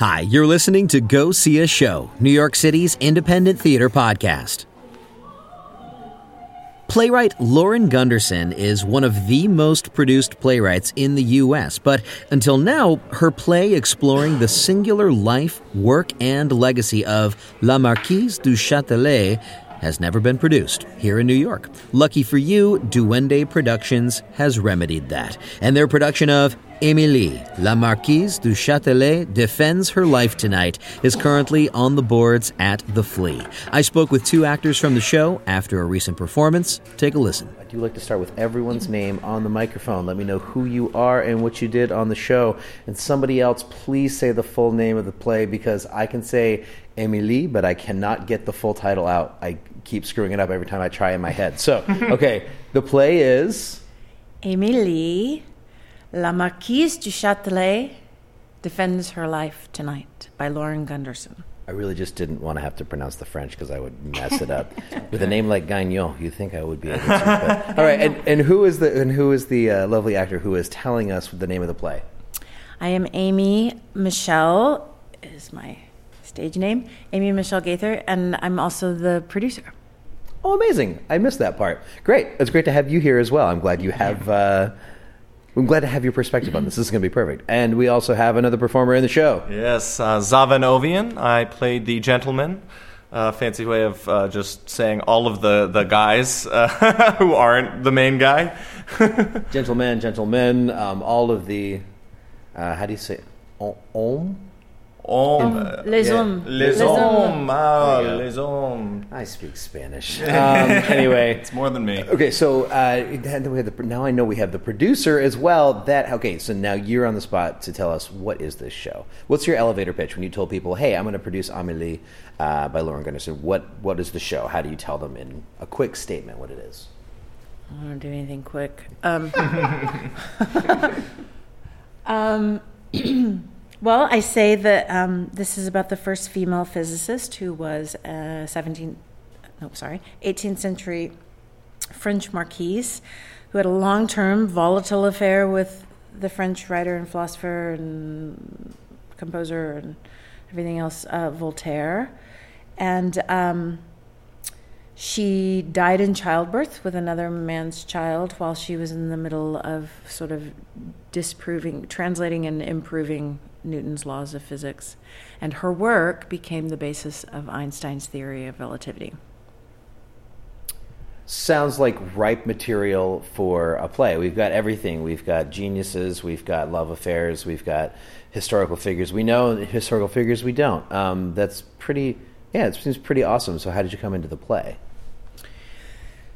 Hi, you're listening to Go See a Show, New York City's independent theater podcast. Playwright Lauren Gunderson is one of the most produced playwrights in the U.S., but until now, her play exploring the singular life, work, and legacy of La Marquise du Châtelet has never been produced here in New York. Lucky for you, Duende Productions has remedied that, and their production of Emilie, La Marquise du Châtelet defends her life tonight, is currently on the boards at The Flea. I spoke with two actors from the show after a recent performance. Take a listen. I do like to start with everyone's name on the microphone. Let me know who you are and what you did on the show. And somebody else, please say the full name of the play because I can say Emilie, but I cannot get the full title out. I keep screwing it up every time I try in my head. So, okay, the play is. Emilie, La Marquise du Châtelet defends her life tonight by Lauren Gunderson. I really just didn't want to have to pronounce the French because I would mess it up. With a name like Gonyo, you think I would be able to. But, all right, and, and who is the and who is the uh, lovely actor who is telling us the name of the play? I am Amy Michelle, is my stage name, Amy Michelle Gaither, and I'm also the producer. Oh, amazing! I missed that part. Great. It's great to have you here as well. I'm glad you have. Uh, I'm glad to have your perspective on this. This is going to be perfect. And we also have another performer in the show. Yes, uh, Zaven Ovian. I played the gentleman. Uh, fancy way of uh, just saying all of the, the guys uh, who aren't the main guy. gentlemen, gentlemen, um, all of the. Uh, how do you say? It? Om? Om, les yeah. hommes. Les Les hommes. hommes. Ah, There you go. les hommes. I speak Spanish. Um, anyway, It's more than me. Okay, so uh, then we have the, now I know we have the producer as well. That okay, so now you're on the spot to tell us what is this show? What's your elevator pitch when you told people, "Hey, I'm going to produce Amelie uh, by Lauren Gunderson"? What what is the show? How do you tell them in a quick statement what it is? I don't want to do anything quick. Um, um, well, I say that um, this is about the first female physicist who was a 17, no, sorry, 18th century French marquise who had a long term volatile affair with the French writer and philosopher and composer and everything else, uh, Voltaire. And um, she died in childbirth with another man's child while she was in the middle of sort of disproving, translating and improving Newton's laws of physics. And her work became the basis of Einstein's theory of relativity. Sounds like ripe material for a play. We've got everything. We've got geniuses. We've got love affairs. We've got historical figures. We know historical figures. We don't. Um, that's pretty. Yeah, it seems pretty awesome. So, how did you come into the play?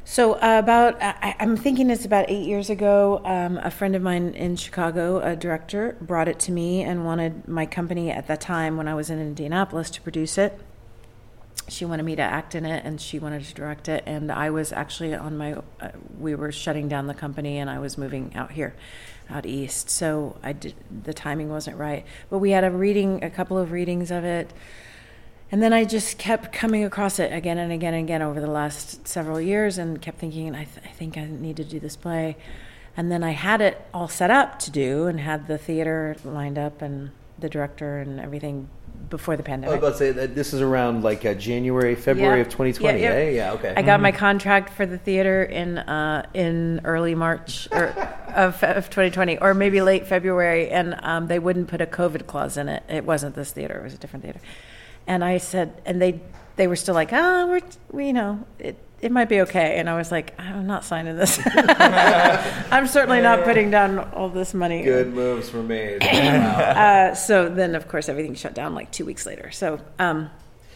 So uh, about, I, I'm thinking it's about eight years ago. Um, a friend of mine in Chicago, a director, brought it to me and wanted my company at that time when I was in Indianapolis to produce it. She wanted me to act in it, and she wanted to direct it. And I was actually on my, uh, we were shutting down the company, and I was moving out here, out east. So I did, the timing wasn't right. But we had a reading, a couple of readings of it. And then I just kept coming across it again and again and again over the last several years and kept thinking, I, th- I think I need to do this play. And then I had it all set up to do and had the theater lined up and the director and everything before the pandemic. I was about to say that this is around like uh, January, February Yeah. of 2020. Yeah, Yeah, yeah. yeah, okay. I got my contract for the theater in uh, in early March or of, of 2020, or maybe late February, and um, they wouldn't put a COVID clause in it. It wasn't this theater; it was a different theater. And I said, and they they were still like, ah, we're we, you know it it might be okay. And I was like, I'm not signing this. I'm certainly not putting down all this money. Good moves were made. Uh, so then, of course, everything shut down like two weeks later. So. Um,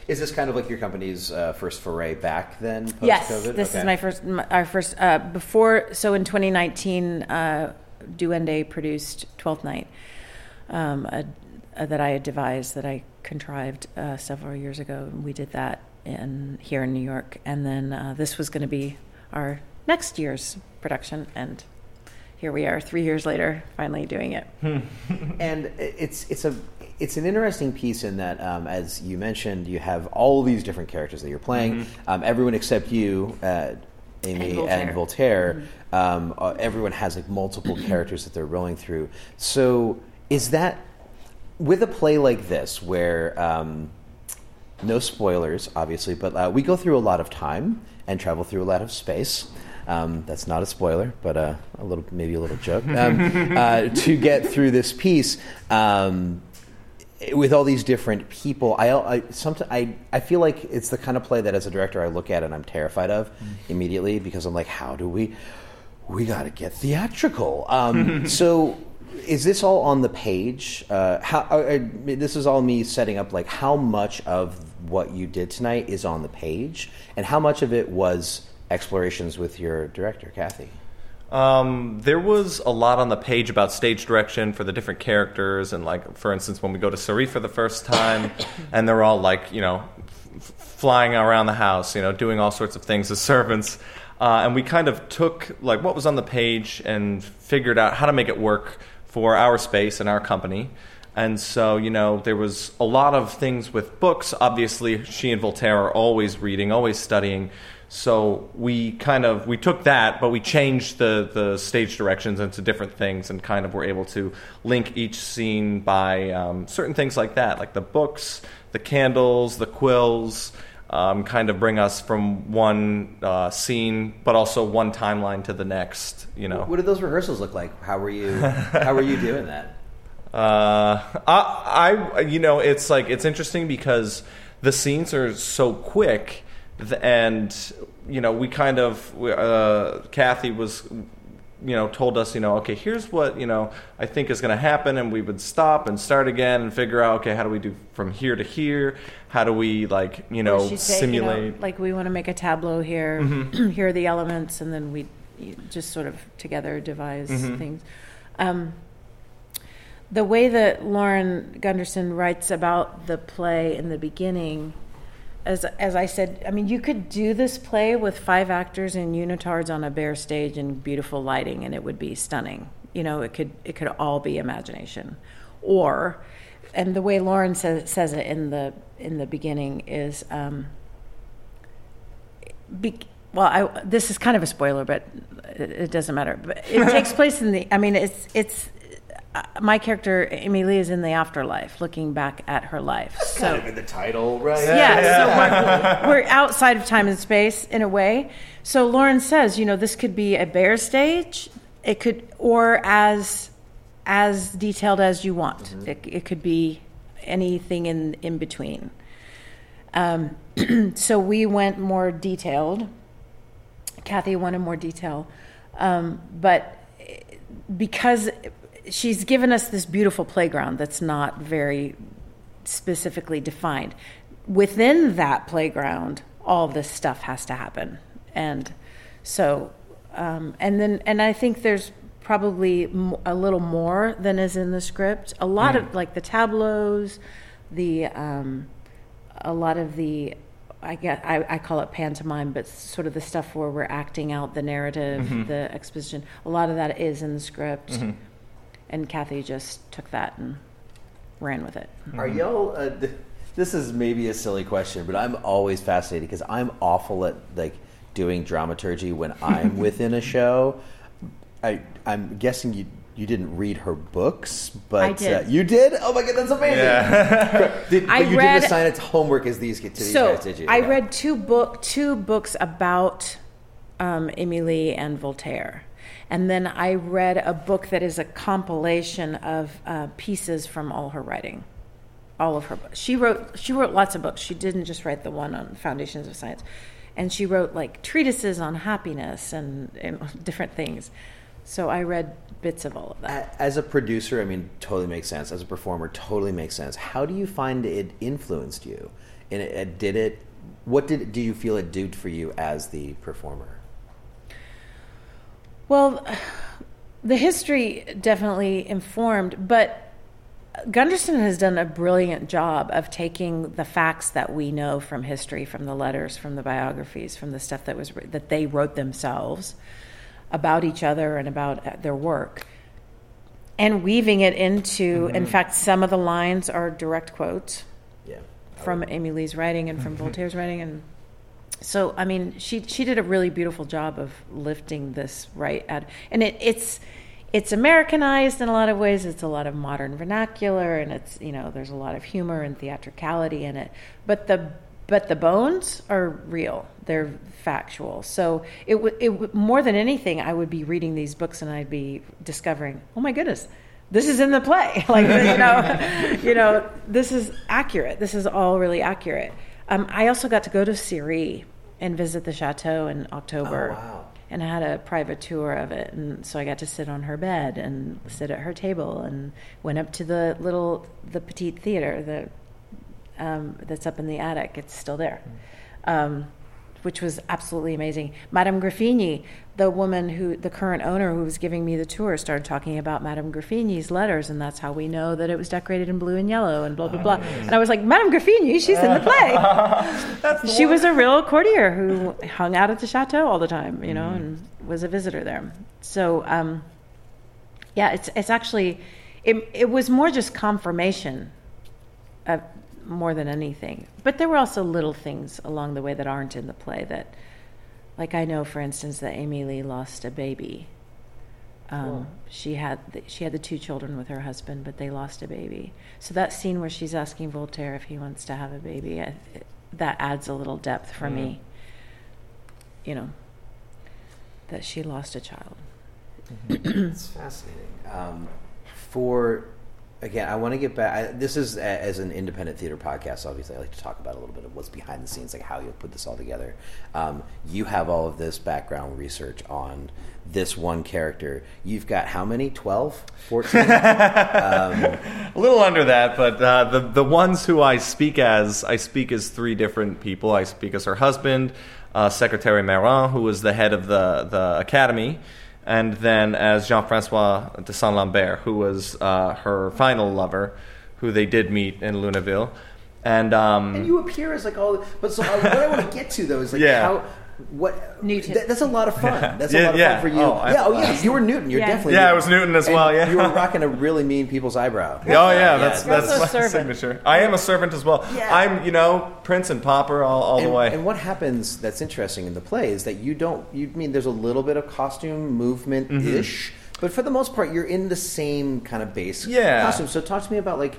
is this kind of like your company's uh, first foray back then, post-COVID? Yes, this Okay. is my first, my, our first. Uh, before, so in 2019, uh, Duende produced Twelfth Night, um, a, a, that I had devised, that I contrived uh, several years ago. We did that in here in New York, and then uh, this was going to be our next year's production, and here we are, three years later, finally doing it. and it's it's a it's an interesting piece in that, um, as you mentioned, you have all these different characters that you're playing. Um, everyone except you, uh, Amy, And and Voltaire. Voltaire. Um, uh, everyone has like multiple characters that they're rolling through. So, is that with a play like this, where um, no spoilers, obviously, but uh, we go through a lot of time and travel through a lot of space. Um, that's not a spoiler, but uh, a little, maybe a little joke. Um, uh, to get through this piece, um, with all these different people, I, I, sometimes, I, I feel like it's the kind of play that as a director I look at and I'm terrified of immediately because I'm like, how do we, we got to get theatrical. Um, so is this all on the page? Uh, how, uh, uh, this is all me setting up like how much of what you did tonight is on the page and how much of it was explorations with your director, Kathy? Um, there was a lot on the page about stage direction for the different characters, and like for instance, when we go to Cirey for the first time, and they're all like you know f- flying around the house, you know, doing all sorts of things as servants, uh, and we kind of took like what was on the page and figured out how to make it work for our space and our company. And so, you know, there was a lot of things with books. Obviously, she and Voltaire are always reading, always studying. So we kind of we took that, but we changed the the stage directions into different things, and kind of were able to link each scene by um, certain things like that, like the books, the candles, the quills. Um, kind of bring us from one uh, scene, but also one timeline to the next. You know, What did those rehearsals look like? How were you? how were you doing that? Uh, I, I, you know, it's like it's interesting because the scenes are so quick, and you know, we kind of, uh, Kathy was, you know, told us, you know, okay, here's what you know I think is going to happen, and we would stop and start again and figure out, okay, how do we do from here to here? How do we like, you know, she'd say, you know, simulate? like we want to make a tableau here. here are the elements, and then we just sort of together devise things. Um, the way that Lauren Gunderson writes about the play in the beginning, as as I said, I mean, you could do this play with five actors in unitards on a bare stage and beautiful lighting, and it would be stunning. You know, it could it could all be imagination, or, and the way Lauren says says it in the in the beginning is. Um, be, well, I, this is kind of a spoiler, but it, it doesn't matter. But it takes place in the. I mean, it's it's. My character Emilie is in the afterlife, looking back at her life. So in the title, right? yeah, so we're, we're outside of time and space in a way. So Lauren says, you know, this could be a bare stage. It could, or as as detailed as you want. It, it could be anything in in between. Um, so we went more detailed. Kathy wanted more detail, um, but because she's given us this beautiful playground that's not very specifically defined. Within that playground, all this stuff has to happen, and so, um, and then, and I think there's probably a little more than is in the script. A lot of like the tableaus, the um, a lot of the I get I, I call it pantomime, but sort of the stuff where we're acting out the narrative, the exposition. A lot of that is in the script, and Kathy just took that and ran with it. Are y'all? Uh, th- this is maybe a silly question, but I'm always fascinated because I'm awful at like doing dramaturgy when I'm within a show. I I'm guessing you you didn't read her books, but I did. Uh, you did. Oh my god, that's amazing! Did, I you read- didn't assign it to homework as these get to these so guys, did you? I Okay. read two book two books about um, Emily and Voltaire, and then I read a book that is a compilation of uh, pieces from all her writing, all of her books. She wrote she wrote lots of books. She didn't just write the one on foundations of science, and she wrote like treatises on happiness and, and different things. So I read bits of all of that. As a producer, I mean, totally makes sense. As a performer, totally makes sense. How do you find it influenced you? And it, it- did it? What did do you feel it did for you as the performer? Well, the history definitely informed, but Gunderson has done a brilliant job of taking the facts that we know from history, from the letters, from the biographies, from the stuff that was that they wrote themselves about each other and about uh, their work, and weaving it into. In fact, some of the lines are direct quotes Yeah. from Emilie's writing and from Voltaire's writing, and so I mean, she she did a really beautiful job of lifting this right at, and it, it's it's Americanized in a lot of ways. It's a lot of modern vernacular, and it's you know there's a lot of humor and theatricality in it. But the but the bones are real. They're factual. So it it more than anything, I would be reading these books and I'd be discovering, oh my goodness, this is in the play. like you know, you know, this is accurate. This is all really accurate. Um, I also got to go to Cirey and visit the chateau in October. Oh, wow. And I had a private tour of it, and so I got to sit on her bed and sit at her table, and went up to the little the petite theater, the um, that's up in the attic. It's still there, um, which was absolutely amazing. Madame Graffigny, the woman who, the current owner who was giving me the tour, started talking about Madame Graffigny's letters, and that's how we know that it was decorated in blue and yellow, and blah blah blah. And I was like, Madame Graffini, she's in the play. she was a real courtier who hung out at the chateau all the time, you know, and was a visitor there. So, um, yeah, it's it's actually, it it was more just confirmation of more than anything. But there were also little things along the way that aren't in the play that, like I know, for instance, that Emilie lost a baby. Um, She had the, she had the two children with her husband, but they lost a baby. So that scene where she's asking Voltaire if he wants to have a baby, I, it, that adds a little depth for me. You know, that she lost a child. It's fascinating. Um, for again, I want to get back. I, this is a, as an independent theater podcast. Obviously, I like to talk about a little bit of what's behind the scenes, like how you put this all together. Um, you have all of this background research on this one character. You've got how many? 12? 14? A little under that, but uh, the the ones who I speak as, I speak as three different people. I speak as her husband, uh, Secretary Mairan, who was the head of the the academy, and then as Jean Francois de Saint Lambert, who was uh, her final lover, who they did meet in Luneville, and um, and you appear as like all. But so uh, what I want to get to though is like Yeah. how. What Newton. that- that's a lot of fun. That's a lot of yeah. fun for you. Oh, I- yeah, oh yeah, you were Newton. You're Yeah. definitely Yeah, I was Newton as well, yeah. you were rocking a really mean people's eyebrow. Oh yeah, that's You're that's my servant. signature. I am a servant as well. Yeah. I'm you know prince and pauper all, all and, the way. and what happens that's interesting in the play is that you don't you mean there's a little bit of costume movement ish mm-hmm. but for the most part you're in the same kind of base Yeah. costume so talk to me about like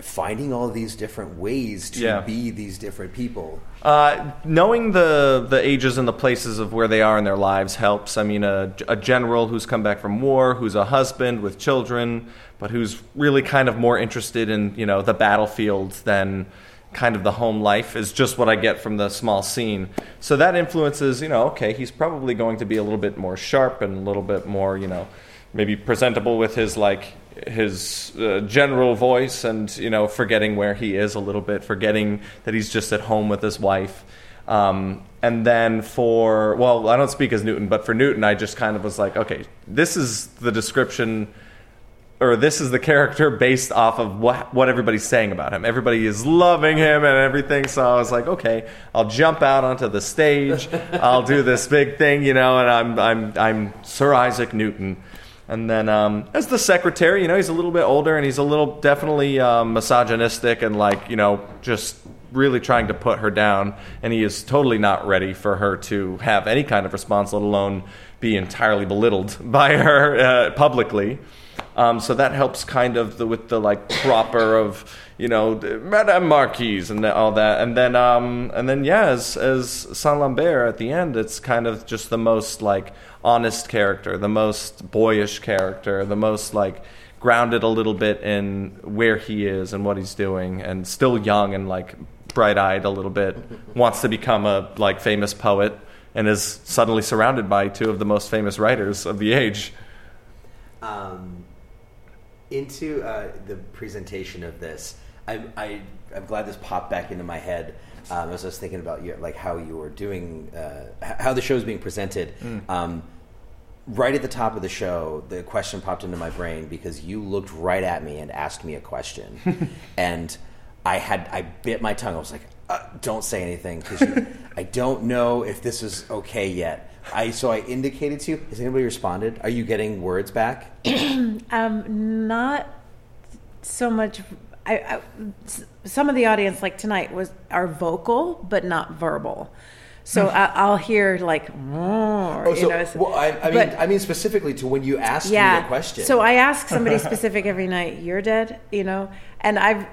finding all these different ways to Yeah. be these different people Uh, knowing the the ages and the places of where they are in their lives helps. I mean, a, a general who's come back from war, who's a husband with children, but who's really kind of more interested in you know the battlefield than kind of the home life is just what I get from the small scene. So that influences, you know, okay, he's probably going to be a little bit more sharp and a little bit more, you know, maybe presentable with his like his uh, general voice and you know forgetting where he is a little bit forgetting that he's just at home with his wife um, and then for well i don't speak as newton but for newton i just kind of was like okay this is the description or this is the character based off of what what everybody's saying about him. Everybody is loving him and everything. So I was like, okay, I'll jump out onto the stage. I'll do this big thing, you know, and I'm I'm I'm Sir Isaac Newton. And then um, as the secretary, you know, he's a little bit older and he's a little definitely um, misogynistic and like you know just really trying to put her down. And he is totally not ready for her to have any kind of response, let alone be entirely belittled by her uh, publicly. Um, so that helps kind of the, with the like proper of you know Madame Marquise and all that, and then um, and then yeah, as as Saint Lambert at the end, it's kind of just the most like honest character, the most boyish character, the most like grounded a little bit in where he is and what he's doing, and still young and like bright eyed a little bit, wants to become a like famous poet, and is suddenly surrounded by two of the most famous writers of the age. um, into uh, the presentation of this, I, I, I'm glad this popped back into my head um, as I was thinking about your, like how you were doing, uh, how the show is being presented. Um, right at the top of the show, the question popped into my brain because you looked right at me and asked me a question, and I had I bit my tongue. I was like, uh, "Don't say anything because I don't know if this is okay yet." I so I indicated to you. Has anybody responded? Are you getting words back? Um, not so much. I, I, some of the audience, like tonight, was are vocal but not verbal. So hmm. I, I'll hear like, Oh, you so know, so- well, I, I mean, but- I mean specifically to when you asked me yeah. that question. So I ask somebody specific every night, "You're dead," you know, and I've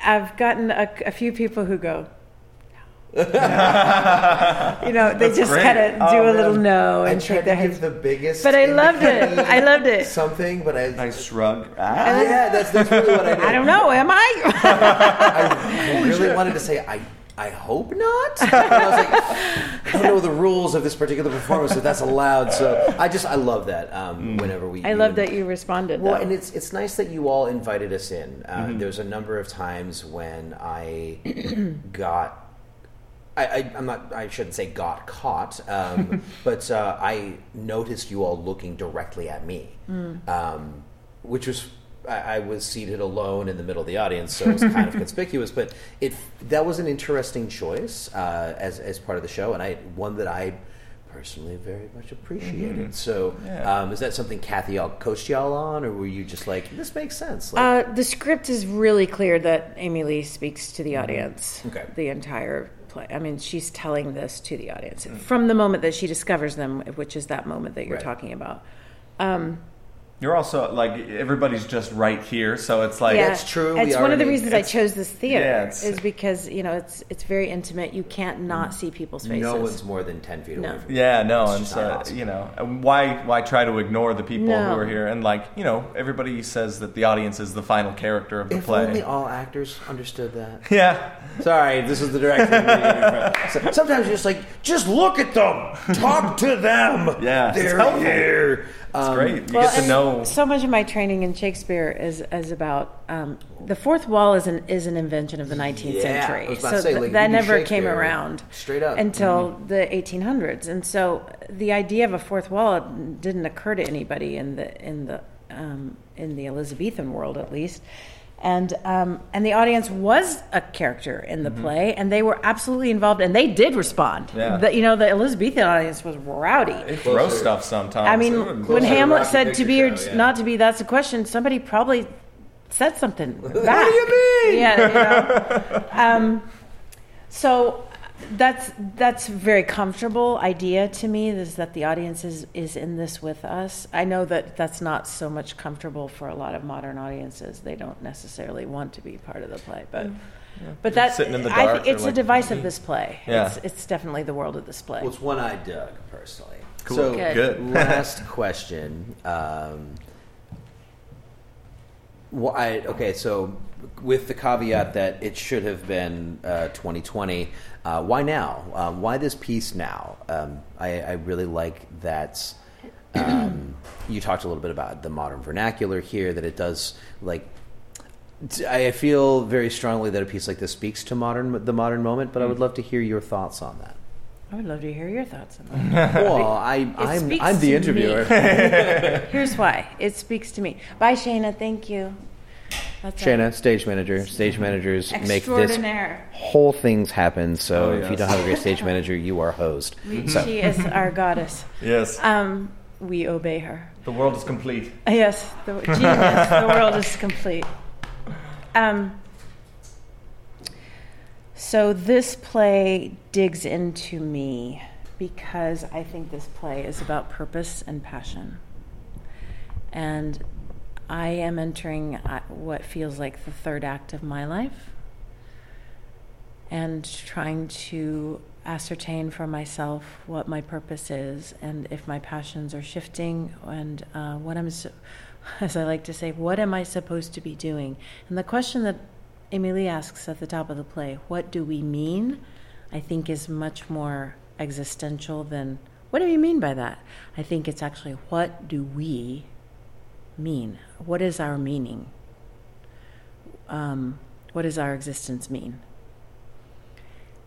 I've gotten a, a few people who go. "No." you know, they That's just great. kind of do Oh, a little man. no and tried shake their to heads. give the biggest, But I loved it. I loved it. Something, but I, Nice shrug. yeah, that's, that's really what I did. I don't know. Am I? I really wanted to say I. I hope not. And I was like, I don't know the rules of this particular performance if that's allowed. So I just I love that. Um, Whenever we, I love even- that you responded. Well, though. and it's it's nice that you all invited us in. Uh, Mm-hmm. There's a number of times when I got. I, I, I'm not. I shouldn't say got caught, um, but uh, I noticed you all looking directly at me, Mm. um, which was I, I was seated alone in the middle of the audience, so it was kind of conspicuous. But it that was an interesting choice uh, as as part of the show, and I one that I personally very much appreciated. So, Yeah. um, is that something Kathy y'all coached y'all on, or were you just like, this makes sense? Like, Uh, the script is really clear that Emilie speaks to the audience. Mm-hmm. Okay. The entire play. I mean, she's telling this to the audience Mm. from the moment that she discovers them, which is that moment that you're Right. talking about. Um, You're also like everybody's just right here, so it's like yeah, That's true. We It's one of the reasons I chose this theater yeah, is because you know it's it's very intimate. You can't not see people's faces. no one's more than 10 feet No. away from you. Yeah, no, It's and just so not possible. you know, why why try to ignore the people No. who are here? And like you know, everybody says that the audience is the final character of the If play. only all actors understood that. yeah, Sorry, this is the director. Sometimes you're just like, just look at them, talk to them. Yeah, they're helpful. here. It's Um, great. You Well, get to know. so much of my training in Shakespeare is is about um, the fourth wall is an is an invention of the 19th Yeah, century. I was about so to say, th- like, that you do never came around straight up. until the 1800s, and so the idea of a fourth wall didn't occur to anybody in the in the um, in the Elizabethan world, at least. And um, and the audience was a character in the play, and they were absolutely involved, and they did respond. Yeah. The- you know, the Elizabethan audience was rowdy. They throw stuff sometimes. I mean, when Hamlet said to be or Show, yeah. not to be, that's a question. Somebody probably said something back. what do you mean? Yeah, you know. um, so that's that's a very comfortable idea to me. Is that the audience is is in this with us? I know that that's not so much comfortable for a lot of modern audiences. They don't necessarily want to be part of the play, but. But that's Sitting in the dark, think it's they're a like, device of this play. Yeah. It's, it's definitely the world of this play. Well, it's one I dug personally. Cool. So, Good. Good. last question. Um, why? Okay, so with the caveat that it should have been uh, 2020, uh, why now? Um, why this piece now? Um, I, I really like that. Um, you talked a little bit about the modern vernacular here. That it does like. I feel very strongly that a piece like this speaks to modern the modern moment, but I would love to hear your thoughts on that. I would love to hear your thoughts on that. Well, I, I'm I'm the interviewer. Here's why. It speaks to me. Bye, Shayna. Thank you. That's all. Shayna, stage manager. Stage managers make this whole things happen. So Oh, if you don't have a great stage manager, you are host. So She is our goddess. yes, Um, we obey her. the world is complete. Yes, the genius. the world is complete. Um, so this play digs into me because I think this play is about purpose and passion. And I am entering uh, what feels like the third act of my life and trying to ascertain for myself what my purpose is and if my passions are shifting and uh, what I'm, as I like to say, what am I supposed to be doing? And the question that Emily asks at the top of the play, what do we mean? I think is much more existential than what do you mean by that? I think it's actually what do we mean? What is our meaning? Um, what does our existence mean?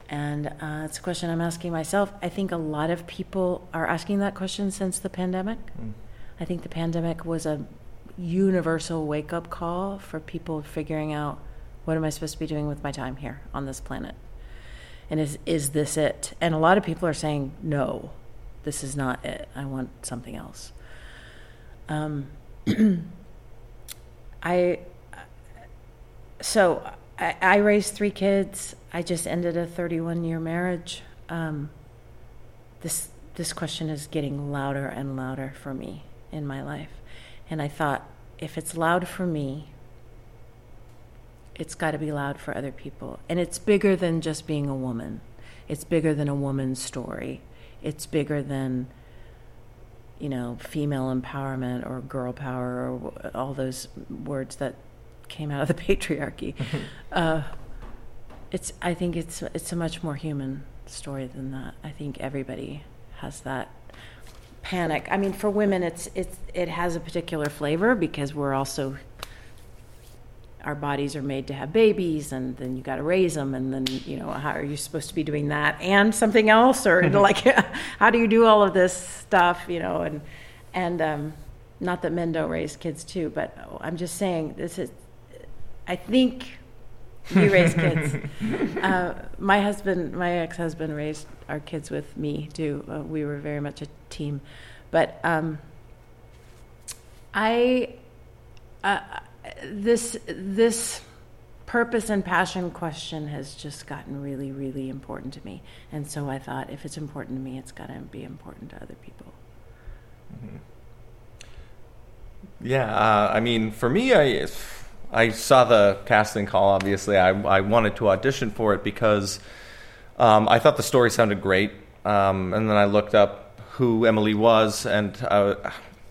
And uh, it's a question I'm asking myself. I think a lot of people are asking that question since the pandemic. I think the pandemic was a universal wake up call for people figuring out what am I supposed to be doing with my time here on this planet? And is, is this it? And a lot of people are saying, no, this is not it. I want something else. Um, I so I, I raised three kids. I just ended a 31 year marriage. Um, this this question is getting louder and louder for me in my life. And I thought, if it's loud for me, it's got to be loud for other people. And it's bigger than just being a woman. It's bigger than a woman's story. It's bigger than you know, female empowerment or girl power or all those words that came out of the patriarchy. uh, it's I think it's it's a much more human story than that. I think everybody has that panic. I mean, for women, it's it's it has a particular flavor because we're also our bodies are made to have babies and then you got to raise them and then you know how are you supposed to be doing that and something else or like how do you do all of this stuff you know and and um, not that men don't raise kids too but i'm just saying this is i think we raise kids. Uh, my husband my ex-husband raised our kids with me too uh, we were very much a team but um, i uh, this this purpose and passion question has just gotten really really important to me. And so i thought if it's important to me it's got to be important to other people. Mm-hmm. yeah uh, i mean for me i i saw the casting call obviously. I, I wanted to audition for it because um, i thought the story sounded great. Um, and then i looked up who emily was and uh,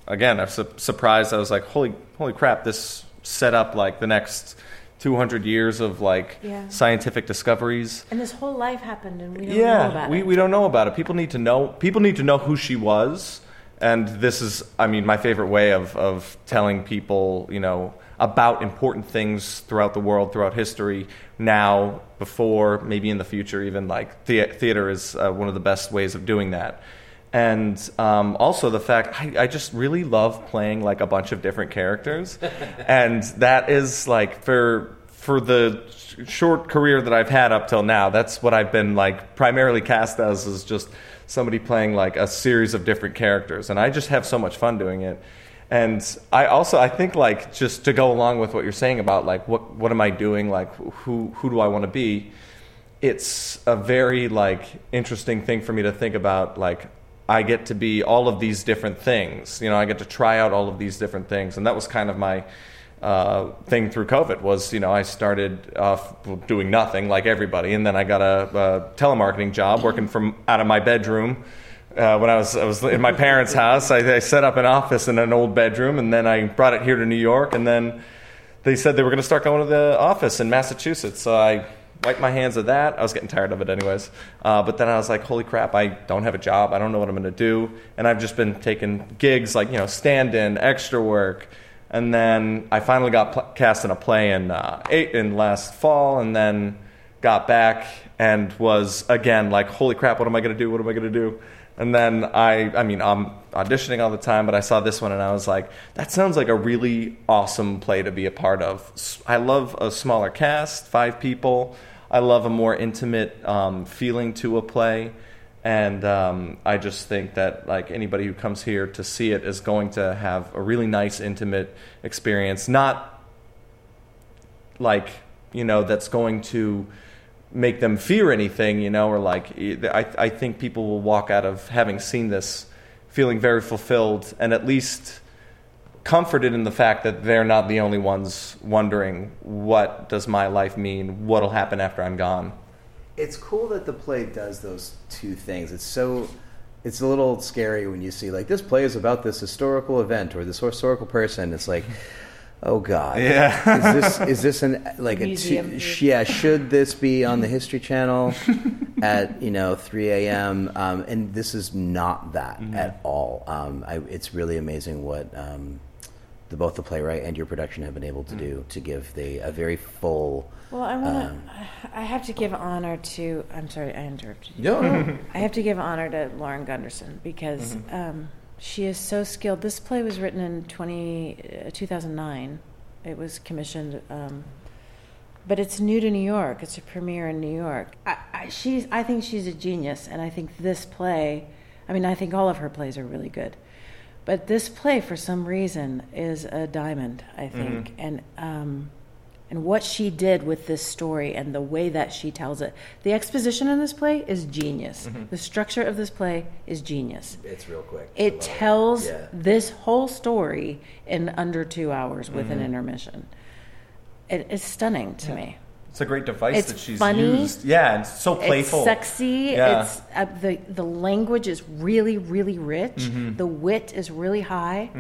again i was su- surprised. I was like holy holy crap this set up like the next 200 years of like yeah. scientific discoveries. And this whole life happened, and we don't yeah, know about we, it. we don't know about it. People need to know. People need to know who she was. And this is, I mean, my favorite way of of telling people, you know, about important things throughout the world, throughout history, now, before, maybe in the future, even like the- theater is uh, one of the best ways of doing that and um, also the fact I, I, just really love playing like a bunch of different characters. And that is like for for the short career that i've had up till now that's what i've been like primarily cast as is just somebody playing like a series of different characters. And i just have so much fun doing it. And i also i think like just to go along with what you're saying about like what what am i doing? Like who who do i want to be? It's a very like interesting thing for me to think about like I get to be all of these different things. You know, I get to try out all of these different things, and that was kind of my uh, thing through COVID. Was you know, I started off doing nothing like everybody, and then I got a, a telemarketing job working from out of my bedroom. Uh, when I was I was in my parents' house, I, I set up an office in an old bedroom, and then I brought it here to New York, and then they said they were going to start going to the office in Massachusetts. So I wiped my hands of that. I was getting tired of it anyways. Uh, but then I was like, holy crap, I don't have a job. I don't know what I'm going to do. And I've just been taking gigs like, you know, stand in, extra work. And then I finally got pl- cast in a play in, uh, eight, in last fall and then got back and was again like, holy crap, what am I going to do? What am I going to do? And then I, I mean, I'm auditioning all the time, but I saw this one and I was like, that sounds like a really awesome play to be a part of. I love a smaller cast, five people. I love a more intimate um, feeling to a play, and um, I just think that like anybody who comes here to see it is going to have a really nice, intimate experience. Not like you know that's going to make them fear anything, you know, or like I, I think people will walk out of having seen this feeling very fulfilled and at least comforted in the fact that they're not the only ones wondering what does my life mean? What'll happen after i'm gone? It's cool that the play does those two things. It's so it's a little scary when you see like this play is about this historical event or this historical person. It's like oh god yeah is this is this an like a t- yeah should this be on the history channel at you know 3 a.m um, and this is not that mm-hmm. at all um, I, it's really amazing what um, the, both the playwright and your production have been able to mm. do to give the a very full. Well, I want to. Um, I have to give honor to. I'm sorry, I interrupted you. No, I have to give honor to Lauren Gunderson because mm-hmm. She is so skilled. This play was written in 20, uh, 2009. It was commissioned, um, but it's new to New York. It's a premiere in New York. I, I, she's. I think she's a genius, and I think this play. I mean, I think all of her plays are really good but this play, for some reason, is a diamond, I think. Mm-hmm. And um, and what she did with this story and the way that she tells it. The exposition in this play is genius. Mm-hmm. The structure of this play is genius. It's real quick. It tells Yeah. this whole story in under two hours with Mm-hmm. an intermission. It is stunning to me. It's a great device It's that she's funny. used. Yeah, and it's so playful. It's sexy. Yeah. It's uh, the the language is really really rich. Mm-hmm. The wit is really high.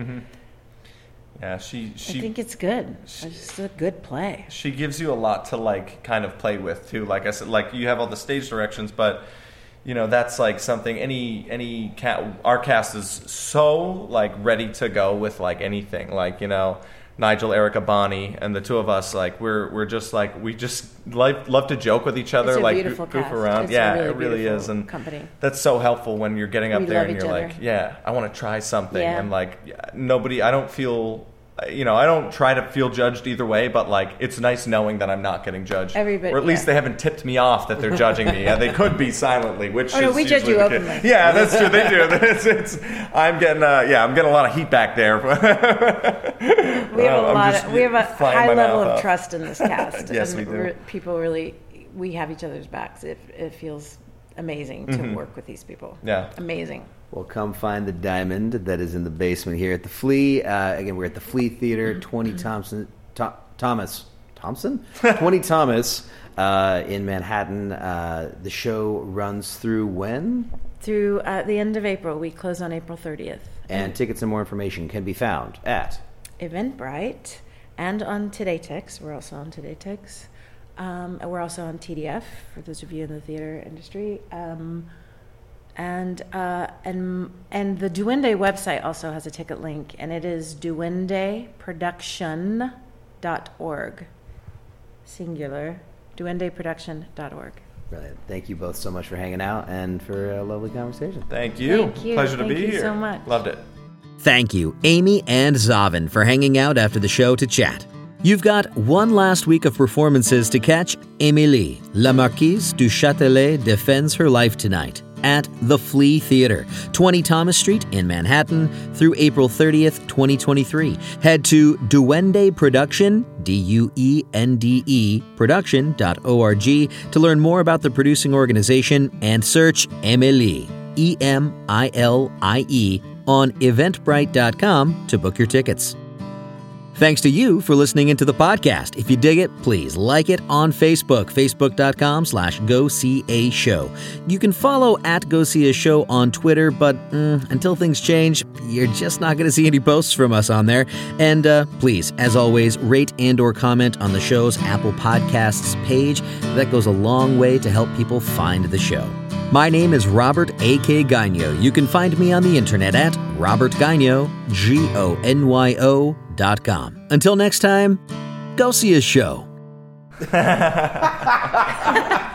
Yeah, she I think it's good. It's just a good play. she gives you a lot to like kind of play with too. Like I said, like you have all the stage directions, but you know that's like something any any cat our cast is so like ready to go with like anything. Like you know Nigel, Erica, Bonnie, and the two of us like we're we're just like we just like love to joke with each other, like beautiful goof cast. around. It's yeah, really it really is, and company. that's so helpful when you're getting up We there and you're other. like, yeah, I want to try something, Yeah. and like nobody, I don't feel. You know, I don't try to feel judged either way, but like it's nice knowing that I'm not getting judged, Everybody- or at least yeah. they haven't tipped me off that they're judging me. Yeah, they could be silently, which Oh, no, we judge you openly. Yeah, that's true. They do. It's, it's, I'm getting, uh, yeah, I'm getting a lot of heat back there. We have a lot. Of, we have a high level of off. trust in this cast. Yes, and we do. we're- People really, we have each other's backs. It it feels amazing to work with these people. Mm-hmm. Yeah. amazing. Well, come find the diamond that is in the basement here at the Flea. Uh, again, we're at the Flea Theater, 20 Thompson, Tho- Thomas, Thompson? 20 Thomas uh, in Manhattan. Uh, the show runs through when? Through uh, the end of April, we close on April 30th. And tickets and more information can be found at. Eventbrite and on TodayTix. We're also on TodayTix. Um, and we're also on TDF for those of you in the theater industry. Um, and uh, and and the Duende website also has a ticket link, and it is duendeproduction.org. Singular. Duendeproduction.org. Brilliant. Thank you both so much for hanging out and for a lovely conversation. Thank you. Thank you. Pleasure to be you here. so much. Loved it. Thank you, Amy and Zaven, for hanging out after the show to chat. You've got one last week of performances to catch. Émilie, La Marquise du Châtelet defends her life tonight at The Flea Theater, 20 Thomas Street in Manhattan through April 30th, 2023. Head to Duende Production, D U E N D E, production.org to learn more about the producing organization and search Émilie, E M I L I E, on eventbrite.com to book your tickets. Thanks to you for listening into the podcast. If you dig it, please like it on Facebook, facebook.com slash go see a show. You can follow at go see a show on Twitter, but mm, until things change, you're just not going to see any posts from us on there. And uh, please, as always, rate and or comment on the show's Apple Podcasts page. That goes a long way to help people find the show. My name is Robert A.K. Gonyo. You can find me on the internet at Robert Gonyo, G O N Y O dot com. Until next time, go see a show.